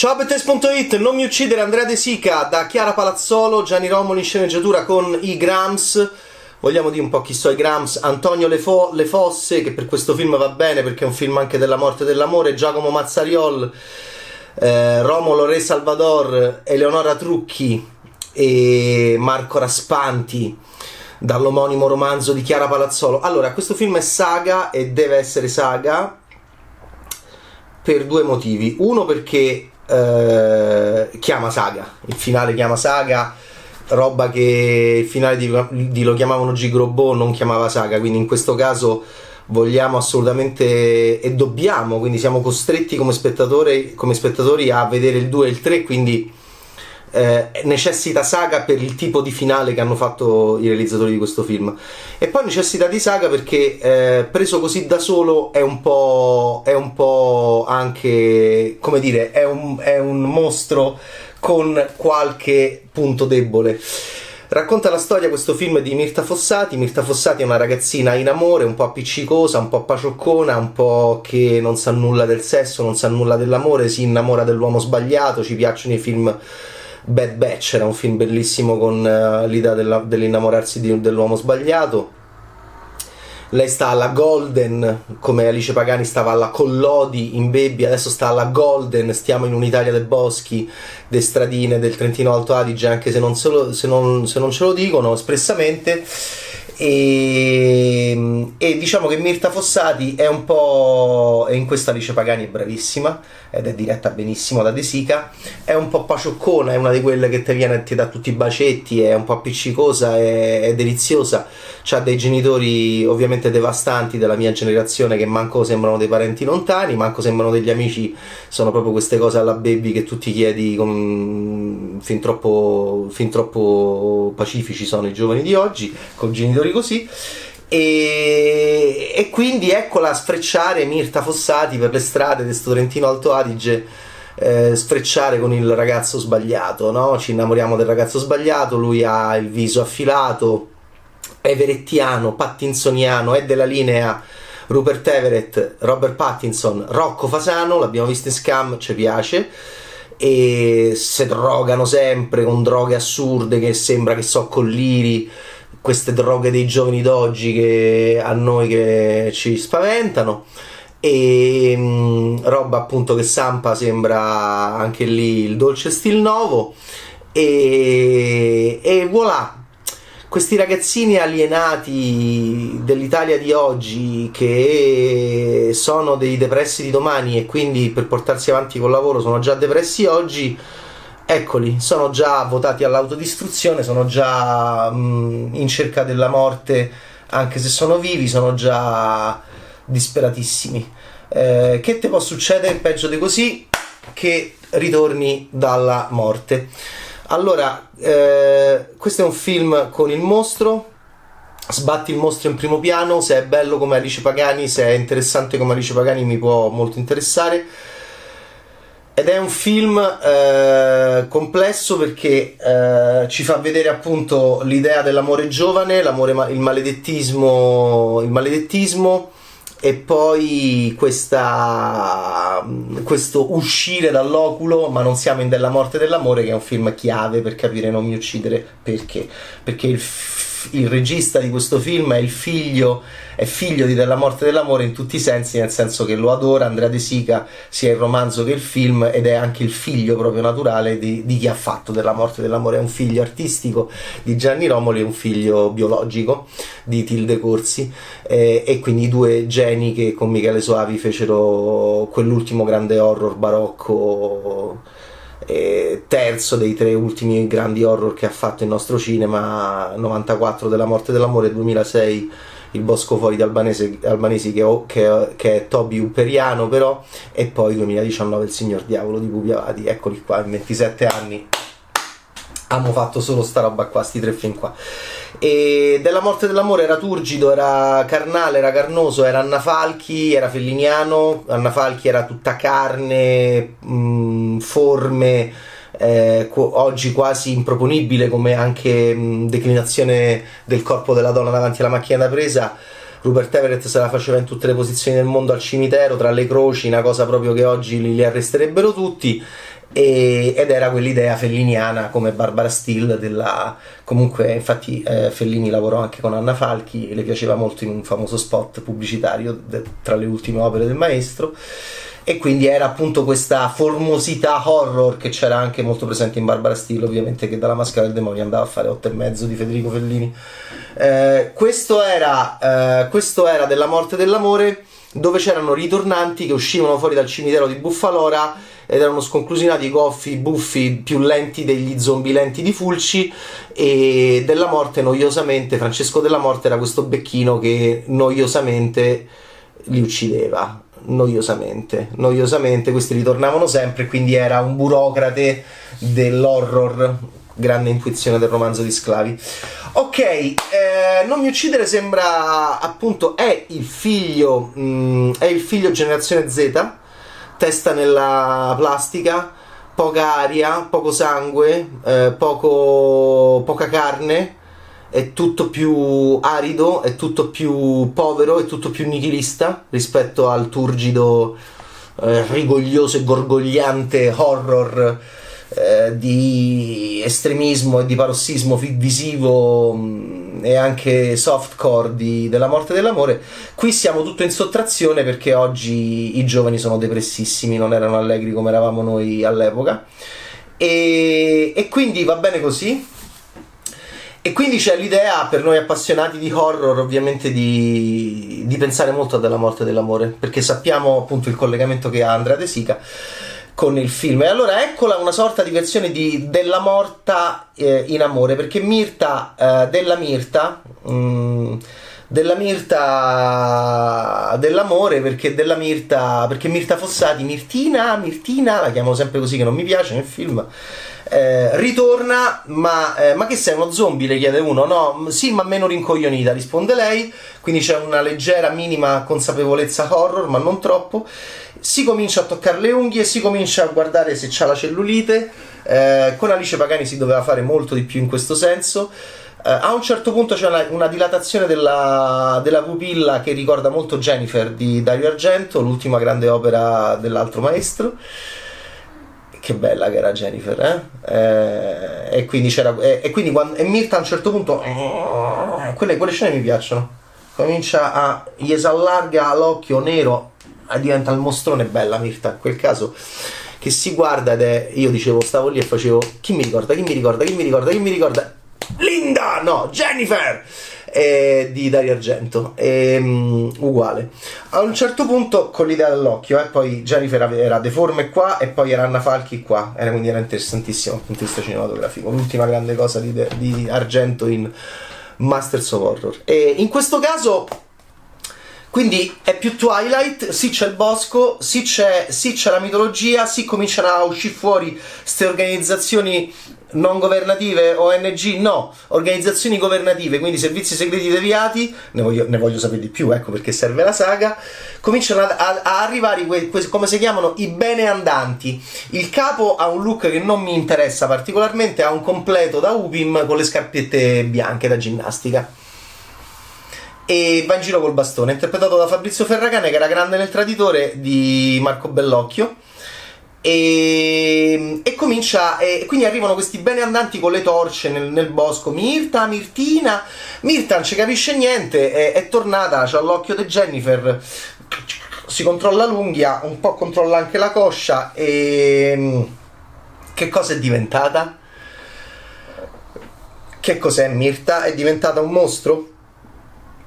Ciao Bettes.it, non mi uccidere Andrea De Sica da Chiara Palazzolo, Gianni Romoli sceneggiatura con i Grams. Vogliamo dire un po' chi sono i Grams? Antonio Le, Le Fosse, che per questo film va bene perché è un film anche della morte e dell'amore, Giacomo Mazzariol, eh, Romolo Re Salvador, Eleonora Trucchi e Marco Raspanti dall'omonimo romanzo di Chiara Palazzolo. Allora, questo film è saga e deve essere saga per due motivi. Uno perché eh, chiama Saga, il finale chiama Saga, roba che il finale di, di lo chiamavano Gigrobò non chiamava Saga, quindi in questo caso vogliamo assolutamente e dobbiamo, quindi siamo costretti come come spettatori a vedere il 2 e il 3, quindi eh, necessita saga per il tipo di finale che hanno fatto i realizzatori di questo film e poi necessita di saga perché eh, preso così da solo è un po', è un po' anche come dire è un, è un mostro con qualche punto debole Racconta la storia questo film di Mirta Fossati. Mirta Fossati è una ragazzina in amore, un po' appiccicosa, un po' pacioccona, un po' che non sa nulla del sesso, non sa nulla dell'amore, si innamora dell'uomo sbagliato. Ci piacciono i film Bad Batch era un film bellissimo con uh, l'idea della, dell'innamorarsi di, dell'uomo sbagliato. Lei sta alla Golden, come Alice Pagani stava alla Collodi in Baby, adesso sta alla Golden, stiamo in un'Italia dei boschi, de stradine del Trentino Alto Adige, anche se non, lo, se non, se non ce lo dicono espressamente e, e, diciamo che Mirta Fossati è un po' in questa Alice Pagani è bravissima ed è diretta benissimo da De Sica. È un po' pacioccona è una di quelle che ti viene ti dà tutti i bacetti è un po' appiccicosa è, è deliziosa ha dei genitori ovviamente devastanti della mia generazione che manco sembrano dei parenti lontani manco sembrano degli amici sono proprio queste cose alla baby che tu ti chiedi con, fin, troppo, fin troppo pacifici sono i giovani di oggi con genitori così. E, e, quindi eccola a sfrecciare Mirta Fossati per le strade questo Trentino Alto Adige. Eh, sfrecciare con il ragazzo sbagliato, no? Ci innamoriamo del ragazzo sbagliato, lui ha il viso affilato, è verettiano, pattinsoniano, è della linea Rupert Everett, Robert Pattinson, Rocco Fasano, l'abbiamo visto in Scam, ci piace. E si drogano sempre con droghe assurde che sembra che so colliri queste droghe dei giovani d'oggi che a noi che ci spaventano. E mh, mm, roba appunto che Sampa sembra anche lì il dolce stil nuovo. E, e voilà questi ragazzini alienati dell'Italia di oggi che sono dei depressi di domani e quindi per portarsi avanti col lavoro sono già depressi oggi eccoli, sono già votati all'autodistruzione, sono già mh, mm, in cerca della morte, anche se sono vivi, sono già disperatissimi. Eh, che ti può succedere peggio di così? Che ritorni dalla morte. Allora, eh, questo è un film con il mostro. Sbatti il mostro in primo piano. Se è bello come Alice Pagani, se è interessante come Alice Pagani, mi può molto interessare ed è un film eh, complesso perché eh, ci fa vedere appunto l'idea dell'amore giovane, l'amore, il maledettismo, il maledettismo e poi questa, questo uscire dall'oculo, ma non siamo in Della morte dell'amore, che è un film chiave per capire Non mi uccidere perché. Perché il il regista di questo film è figlio, è figlio di Della morte dell'amore in tutti i sensi, nel senso che lo adora Andrea De Sica, sia il romanzo che il film, ed è anche il figlio proprio naturale di, di chi ha fatto Della morte dell'amore. È un figlio artistico di Gianni Romoli e un figlio biologico di Tilde Corsi, eh, e quindi i due geni che con Michele Soavi fecero quell'ultimo grande horror barocco eh, terzo dei tre ultimi grandi horror che ha fatto il nostro cinema 94 della morte dell'amore 2006 il Bosco Fuori di Albanesi che, che, che, è Toby Uperiano però e poi 2019 il Signor Diavolo di Pupi Avati. Eccoli qua in 27 anni hanno fatto solo sta roba qua sti tre film qua e della morte dell'amore era turgido, era carnale, era carnoso, era Anna Falchi, era felliniano, Anna Falchi era tutta carne, mh, mm, forme, eh, oggi quasi improponibile come anche mh, declinazione del corpo della donna davanti alla macchina da presa. Rupert Everett se la faceva in tutte le posizioni del mondo al cimitero, tra le croci, una cosa proprio che oggi li, li arresterebbero tutti e, ed era quell'idea felliniana come Barbara Steele della, comunque infatti eh, Fellini lavorò anche con Anna Falchi le piaceva molto in un famoso spot pubblicitario de, tra le ultime opere del maestro. E quindi era appunto questa formosità horror che c'era anche molto presente in Barbara Steele ovviamente che dalla maschera del demonio andava a fare 8 e mezzo di Federico Fellini. Eh, questo, era, eh, questo era della morte dell'amore dove c'erano ritornanti che uscivano fuori dal cimitero di Buffalora ed erano sconclusionati i goffi buffi più lenti degli zombie lenti di Fulci e della morte noiosamente Francesco della morte era questo becchino che noiosamente li uccideva noiosamente noiosamente. Questi ritornavano sempre quindi era un burocrate dell'horror grande intuizione del romanzo di Sclavi. Ok, eh, Non mi uccidere sembra appunto è il figlio, mh, mm, è il figlio generazione Z, testa nella plastica, poca aria, poco sangue, eh, poco, poca carne, è tutto più arido, è tutto più povero, è tutto più nichilista rispetto al turgido, eh, rigoglioso e gorgogliante horror eh, di estremismo e di parossismo visivo mh, e anche softcore di, della morte dell'amore. Qui siamo tutto in sottrazione perché oggi i giovani sono depressissimi, non erano allegri come eravamo noi all'epoca. E, e quindi va bene così. E quindi c'è l'idea per noi appassionati di horror ovviamente di, di pensare molto a della morte dell'amore, perché sappiamo appunto il collegamento che ha Andrea De Sica con il film. E allora eccola una sorta di versione di Della morta eh, in amore, perché Mirta, eh, della Mirta, mh, mm, della Mirta dell'amore, perché della Mirta, perché Mirta Fossati, Mirtina, Mirtina, la chiamo sempre così che non mi piace nel film. Eh, ritorna, ma, eh, ma, che sei uno zombie? Le chiede uno. No, sì, ma meno rincoglionita, risponde lei. Quindi c'è una leggera, minima consapevolezza horror, ma non troppo si comincia a toccare le unghie, si comincia a guardare se c'ha la cellulite. Eh, con Alice Pagani si doveva fare molto di più in questo senso. Eh, a un certo punto c'è una, una dilatazione della, della, pupilla che ricorda molto Jennifer di Dario Argento, l'ultima grande opera dell'altro maestro. Che bella che era Jennifer, eh? eh e quindi c'era. E, e quindi quando, e Mirta a un certo punto. Quelle, quelle scene mi piacciono. Comincia a. gli si allarga l'occhio nero diventa il mostrone bella Mirta in quel caso che si guarda ed è io dicevo stavo lì e facevo chi mi ricorda? Chi mi ricorda? Chi mi ricorda? Chi mi ricorda? Linda! No Jennifer! Eh, di Dario Argento. E, um, uguale. A un certo punto con l'idea dell'occhio eh, poi Jennifer era deforme qua e poi era Anna Falchi qua. Era, quindi era interessantissimo dal punto di vista cinematografico. L'ultima grande cosa di, di Argento in Masters of Horror. E in questo caso quindi è più Twilight, sì c'è il bosco, sì c'è, sì c'è la mitologia, sì cominciano a uscire fuori queste organizzazioni non governative, ONG, no, organizzazioni governative, quindi servizi segreti deviati, ne voglio, ne voglio sapere di più, ecco perché serve la saga, cominciano a, a, a arrivare que, que, come si chiamano i bene andanti. Il capo ha un look che non mi interessa particolarmente, ha un completo da Upim con le scarpette bianche da ginnastica e va in giro col bastone, interpretato da Fabrizio Ferragane che era grande nel traditore di Marco Bellocchio. E, e comincia e quindi arrivano questi bene andanti con le torce nel, nel bosco Mirta, Mirtina Mirta non ci capisce niente è, è tornata, c'ha l'occhio di Jennifer si controlla l'unghia un po' controlla anche la coscia e che cosa è diventata? che cos'è Mirta? è diventata un mostro?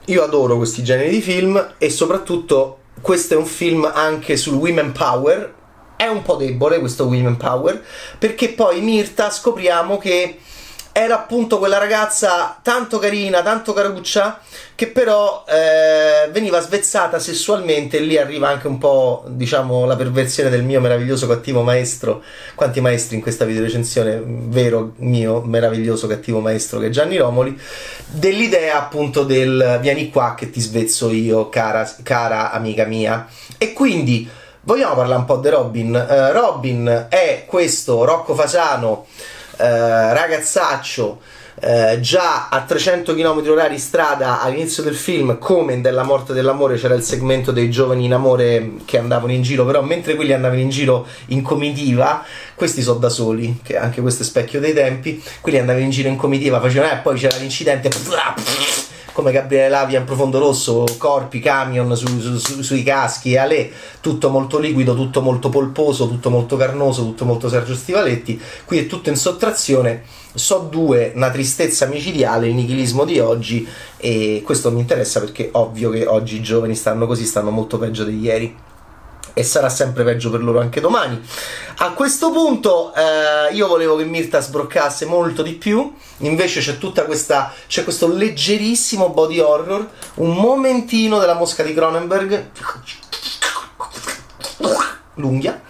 Io adoro questi generi di film e soprattutto questo è un film anche sul women power. È un po' debole questo women power perché poi Mirta scopriamo che era appunto quella ragazza tanto carina, tanto caruccia, che però eh, veniva svezzata sessualmente e lì arriva anche un po', diciamo, la perversione del mio meraviglioso cattivo maestro. Quanti maestri in questa videorecensione, vero mio meraviglioso cattivo maestro che è Gianni Romoli, dell'idea appunto del vieni qua che ti svezzo io, cara, cara amica mia. E quindi vogliamo parlare un po' di Robin. Uh, Robin è questo Rocco Fasano eh, ragazzaccio eh, già a 300 km orari strada all'inizio del film, come Della morte dell'amore, c'era il segmento dei giovani in amore che andavano in giro, però mentre quelli andavano in giro in comitiva, questi sono da soli, che anche questo è specchio dei tempi, quelli andavano in giro in comitiva, facevano, e eh, poi c'era l'incidente, come Gabriele Lavia in profondo rosso, corpi, camion su, su, su, sui caschi, Ale, tutto molto liquido, tutto molto polposo, tutto molto carnoso, tutto molto Sergio Stivaletti, qui è tutto in sottrazione. So due, una tristezza micidiale, il nichilismo di oggi e questo mi interessa perché ovvio che oggi i giovani stanno così, stanno molto peggio di ieri e sarà sempre peggio per loro anche domani. A questo punto eh, io volevo che Mirta sbroccasse molto di più, invece c'è tutta questa c'è questo leggerissimo body horror, un momentino della mosca di Cronenberg l'unghia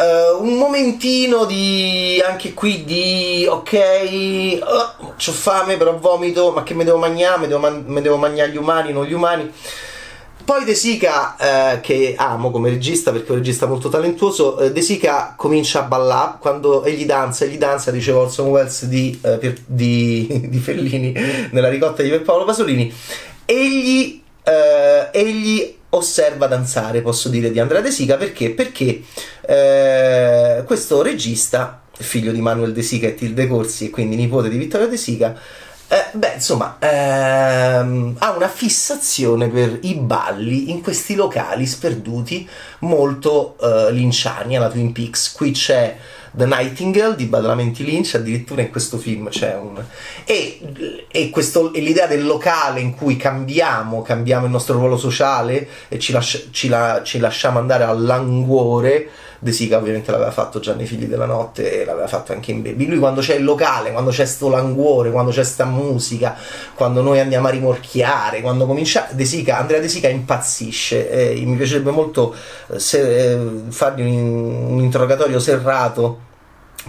Uh, un momentino di anche qui di ok, oh, ho fame però vomito, ma che mi devo mangiare? Mi devo, man- devo mangiare gli umani, non gli umani. Poi De Sica, eh, che amo come regista perché è un regista molto talentuoso, eh, De Sica comincia a ballare quando egli danza, egli danza, diceva Orson Welles di, eh, per, di, di, Fellini nella ricotta di Paolo Pasolini. Egli, eh, egli osserva danzare, posso dire, di Andrea De Sica perché? Perché eh, questo regista, figlio di Manuel De Sica e Tilde Corsi e quindi nipote di Vittorio De Sica, eh, beh, insomma, ehm, ha una fissazione per i balli in questi locali sperduti molto eh, linciani alla Twin Peaks. Qui c'è The Nightingale di Badalamenti Lynch, addirittura in questo film c'è un... E, e, questo, e l'idea del locale in cui cambiamo, cambiamo il nostro ruolo sociale e ci, lascia, ci, la, ci lasciamo andare al languore De Sica ovviamente l'aveva fatto già nei Figli della Notte e l'aveva fatto anche in Baby. Lui quando c'è il locale, quando c'è sto languore, quando c'è sta musica, quando noi andiamo a rimorchiare, quando comincia De Sica, Andrea De Sica impazzisce. Eh, mi piacerebbe molto eh, se, eh, fargli un, un interrogatorio serrato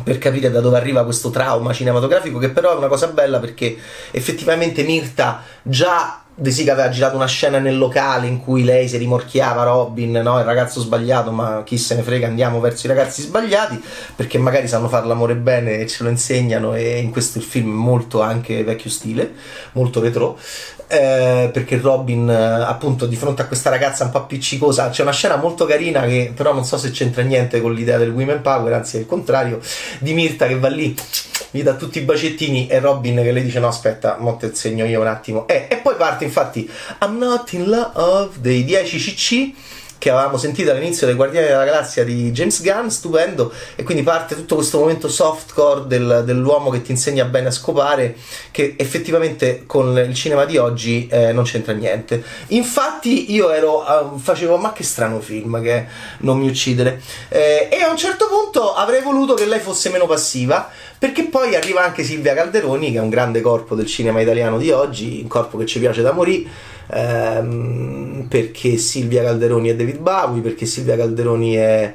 per capire da dove arriva questo trauma cinematografico, che però è una cosa bella perché effettivamente Mirta già De Sica aveva girato una scena nel locale in cui lei si rimorchiava Robin, no? il ragazzo sbagliato, ma chi se ne frega, andiamo verso i ragazzi sbagliati perché magari sanno fare l'amore bene e ce lo insegnano. E in questo il film è molto anche vecchio stile, molto retro. Eh, perché Robin, eh, appunto, di fronte a questa ragazza un po' appiccicosa, c'è una scena molto carina che però non so se c'entra niente con l'idea del women power, anzi è il contrario, di Mirta che va lì gli dà tutti i bacettini e Robin che le dice no aspetta, mo te segno io un attimo. Eh, e poi parte infatti I'm not in love dei 10 CC che avevamo sentito all'inizio dei Guardiani della Galassia di James Gunn, stupendo, e quindi parte tutto questo momento softcore del, dell'uomo che ti insegna bene a scopare, che effettivamente con il cinema di oggi eh, non c'entra niente. Infatti io ero, uh, facevo, ma che strano film che non mi uccidere, eh, e a un certo punto avrei voluto che lei fosse meno passiva, perché poi arriva anche Silvia Calderoni, che è un grande corpo del cinema italiano di oggi, un corpo che ci piace da morire, ehm, perché Silvia Calderoni è David Bowie, perché Silvia Calderoni è,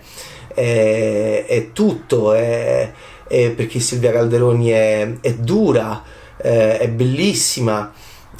è, è tutto, è, perché Silvia Calderoni è, dura, eh, è bellissima.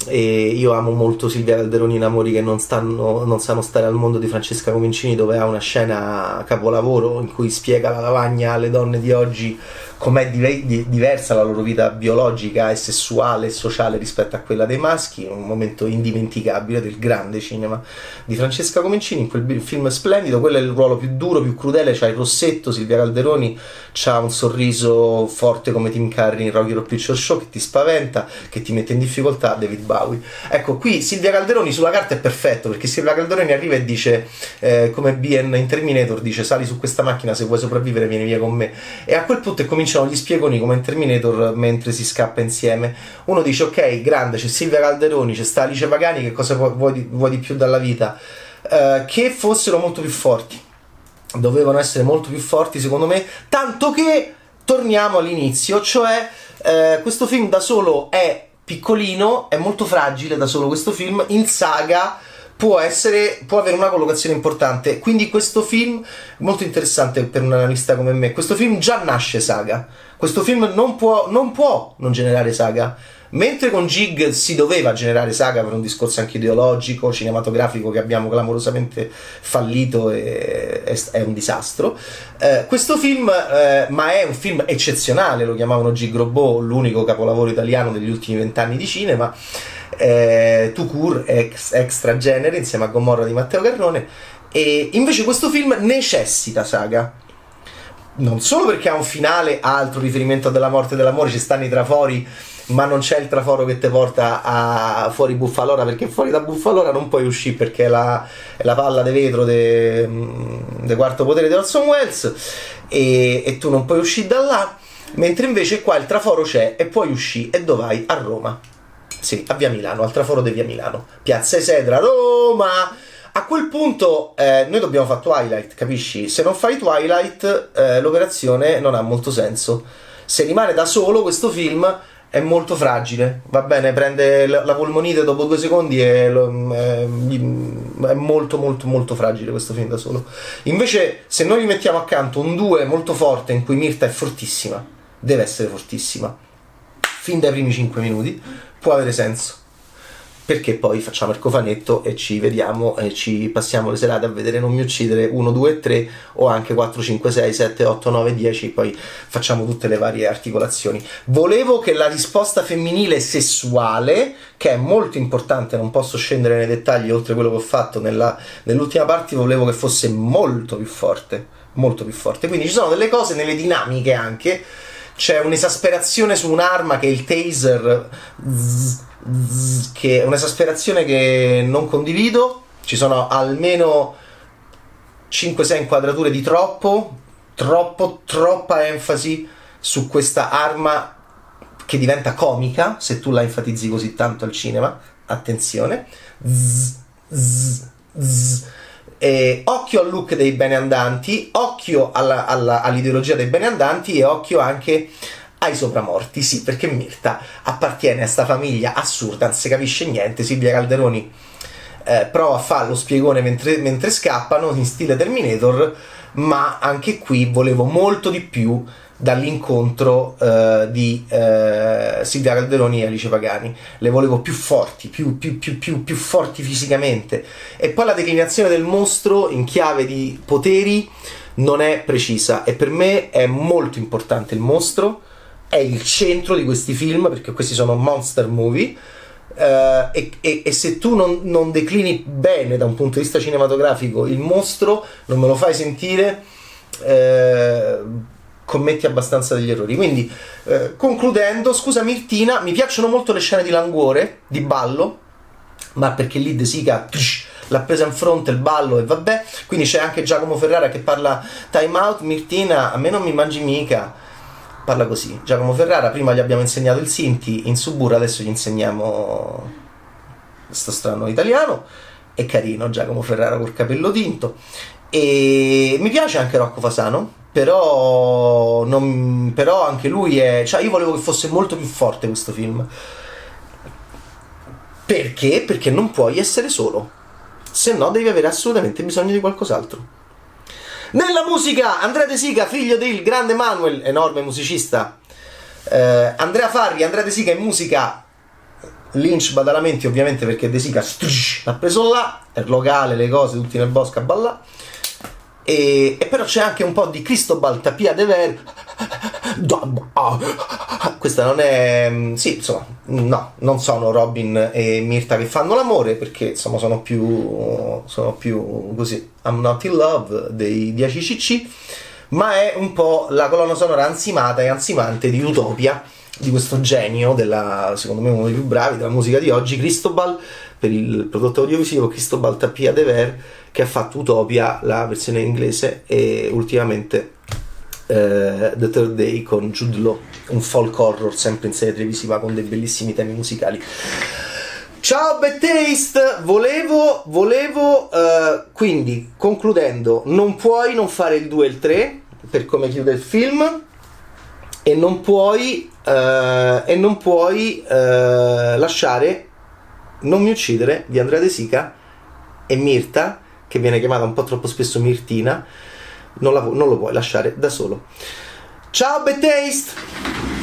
E io amo molto Silvia Calderoni in Amori che non, stanno, non sanno stare al mondo di Francesca Comencini dove ha una scena capolavoro in cui spiega la lavagna alle donne di oggi com'è di- diversa la loro vita biologica e sessuale e sociale rispetto a quella dei maschi, un momento indimenticabile del grande cinema di Francesca Comencini, in quel film splendido, quello è il ruolo più duro, più crudele, c'ha il rossetto, Silvia Calderoni ha un sorriso forte come Tim Curry in Rocky Horror Picture Show che ti spaventa, che ti mette in difficoltà David Bowie. Ecco, qui Silvia Calderoni sulla carta è perfetto perché Silvia Calderoni arriva e dice eh, come Bien in Terminator dice sali su questa macchina se vuoi sopravvivere vieni via con me e a quel punto è cominciato cominciano gli spiegoni come in Terminator mentre si scappa insieme. Uno dice ok, grande, c'è Silvia Calderoni, c'è sta Alice Pagani, che cosa vuoi di, vuoi di più dalla vita? Uh, che fossero molto più forti. Dovevano essere molto più forti secondo me, tanto che torniamo all'inizio, cioè uh, questo film da solo è piccolino, è molto fragile da solo questo film, in saga può, essere, può avere una collocazione importante. Quindi questo film, molto interessante per un analista come me, questo film già nasce saga. Questo film non può non, può non generare saga. Mentre con Gig si doveva generare saga per un discorso anche ideologico, cinematografico che abbiamo clamorosamente fallito e è, un disastro, eh, questo film, eh, ma è un film eccezionale, lo chiamavano Gig Robot, l'unico capolavoro italiano degli ultimi vent'anni di cinema, eh, Tucur ex, extra genere insieme a Gomorra di Matteo Garrone, e invece questo film necessita saga. Non solo perché ha un finale altro riferimento della morte e dell'amore, ci stanno i trafori ma non c'è il traforo che ti porta a fuori Buffalora perché fuori da Buffalora non puoi uscire perché è la, è la palla di vetro del de quarto potere di Orson Welles e, e, tu non puoi uscire da là mentre invece qua il traforo c'è e puoi uscire e dove vai? a Roma sì, a Via Milano, al traforo di Via Milano Piazza Esedra, Roma. A quel punto eh, noi dobbiamo fare Twilight, capisci? Se non fai Twilight eh, l'operazione non ha molto senso. Se rimane da solo questo film è molto fragile, va bene, prende la polmonite dopo due secondi e è, è molto molto molto fragile questo film da solo. Invece se noi gli mettiamo accanto un 2 molto forte in cui Mirta è fortissima, deve essere fortissima, fin dai primi 5 minuti, può avere senso perché poi facciamo il cofanetto e ci vediamo e ci passiamo le serate a vedere Non mi uccidere 1, 2, 3 o anche 4, 5, 6, 7, 8, 9, 10 poi facciamo tutte le varie articolazioni. Volevo che la risposta femminile sessuale, che è molto importante, non posso scendere nei dettagli oltre quello che ho fatto nella, nell'ultima parte, volevo che fosse molto più forte, molto più forte. Quindi ci sono delle cose nelle dinamiche anche, c'è un'esasperazione su un'arma che è il taser... Zzz, che è un'esasperazione che non condivido. Ci sono almeno 5-6 inquadrature di troppo, troppo, troppa enfasi su questa arma che diventa comica se tu la enfatizzi così tanto al cinema. Attenzione. Zzz, zzz, zzz. E occhio al look dei bene andanti, occhio alla, alla, all'ideologia dei bene andanti e occhio anche ai sopramorti, sì, perché Mirta appartiene a sta famiglia assurda, non si capisce niente, Silvia Calderoni eh, prova a fare lo spiegone mentre, mentre scappano in stile Terminator, ma anche qui volevo molto di più dall'incontro eh, di eh, Silvia Calderoni e Alice Pagani. Le volevo più forti, più, più, più, più, forti fisicamente. E poi la declinazione del mostro in chiave di poteri non è precisa e per me è molto importante il mostro è il centro di questi film perché questi sono monster movie Uh, e, e, e, se tu non, non, declini bene da un punto di vista cinematografico il mostro, non me lo fai sentire, uh, commetti abbastanza degli errori. Quindi, uh, concludendo, scusa Mirtina, mi piacciono molto le scene di languore, di ballo, ma perché lì De Sica l'ha presa in fronte il ballo e vabbè. Quindi c'è anche Giacomo Ferrara che parla time out, Mirtina, a me non mi mangi mica parla così. Giacomo Ferrara, prima gli abbiamo insegnato il Sinti in Suburra, adesso gli insegniamo questo strano italiano. È carino Giacomo Ferrara col capello tinto. E mi piace anche Rocco Fasano, però, non, però anche lui è... Cioè io volevo che fosse molto più forte questo film. Perché? Perché non puoi essere solo. Se no devi avere assolutamente bisogno di qualcos'altro. Nella musica, Andrea De Sica, figlio del grande Manuel, enorme musicista. Eh, Andrea Farri, Andrea De Sica in musica. Lynch Badalamenti, ovviamente, perché De Sica l'ha preso là. È locale, le cose, tutti nel bosco a ballare. E, e, però c'è anche un po' di Cristobal Tapia de Ver questa non è. Mm, sì, insomma, no, non sono Robin e Mirta che fanno l'amore perché insomma sono più. sono più così. I'm not in love dei 10 CC, ma è un po' la colonna sonora ansimata e ansimante di Utopia di questo genio, della, secondo me uno dei più bravi della musica di oggi, Cristobal, per il prodotto audiovisivo Cristobal Tapia de Ver, che ha fatto Utopia, la versione inglese, e ultimamente eh, The Third Day con Jude Law, un folk horror sempre in serie televisiva con dei bellissimi temi musicali. Ciao Bad Taste! Volevo, volevo uh, quindi concludendo, non puoi non fare il 2 e il 3 per come chiude il film e non puoi, uh, e non puoi uh, lasciare Non mi uccidere di Andrea De Sica e Mirta, che viene chiamata un po' troppo spesso Mirtina non, la, non lo puoi lasciare da solo. Ciao Bad Taste!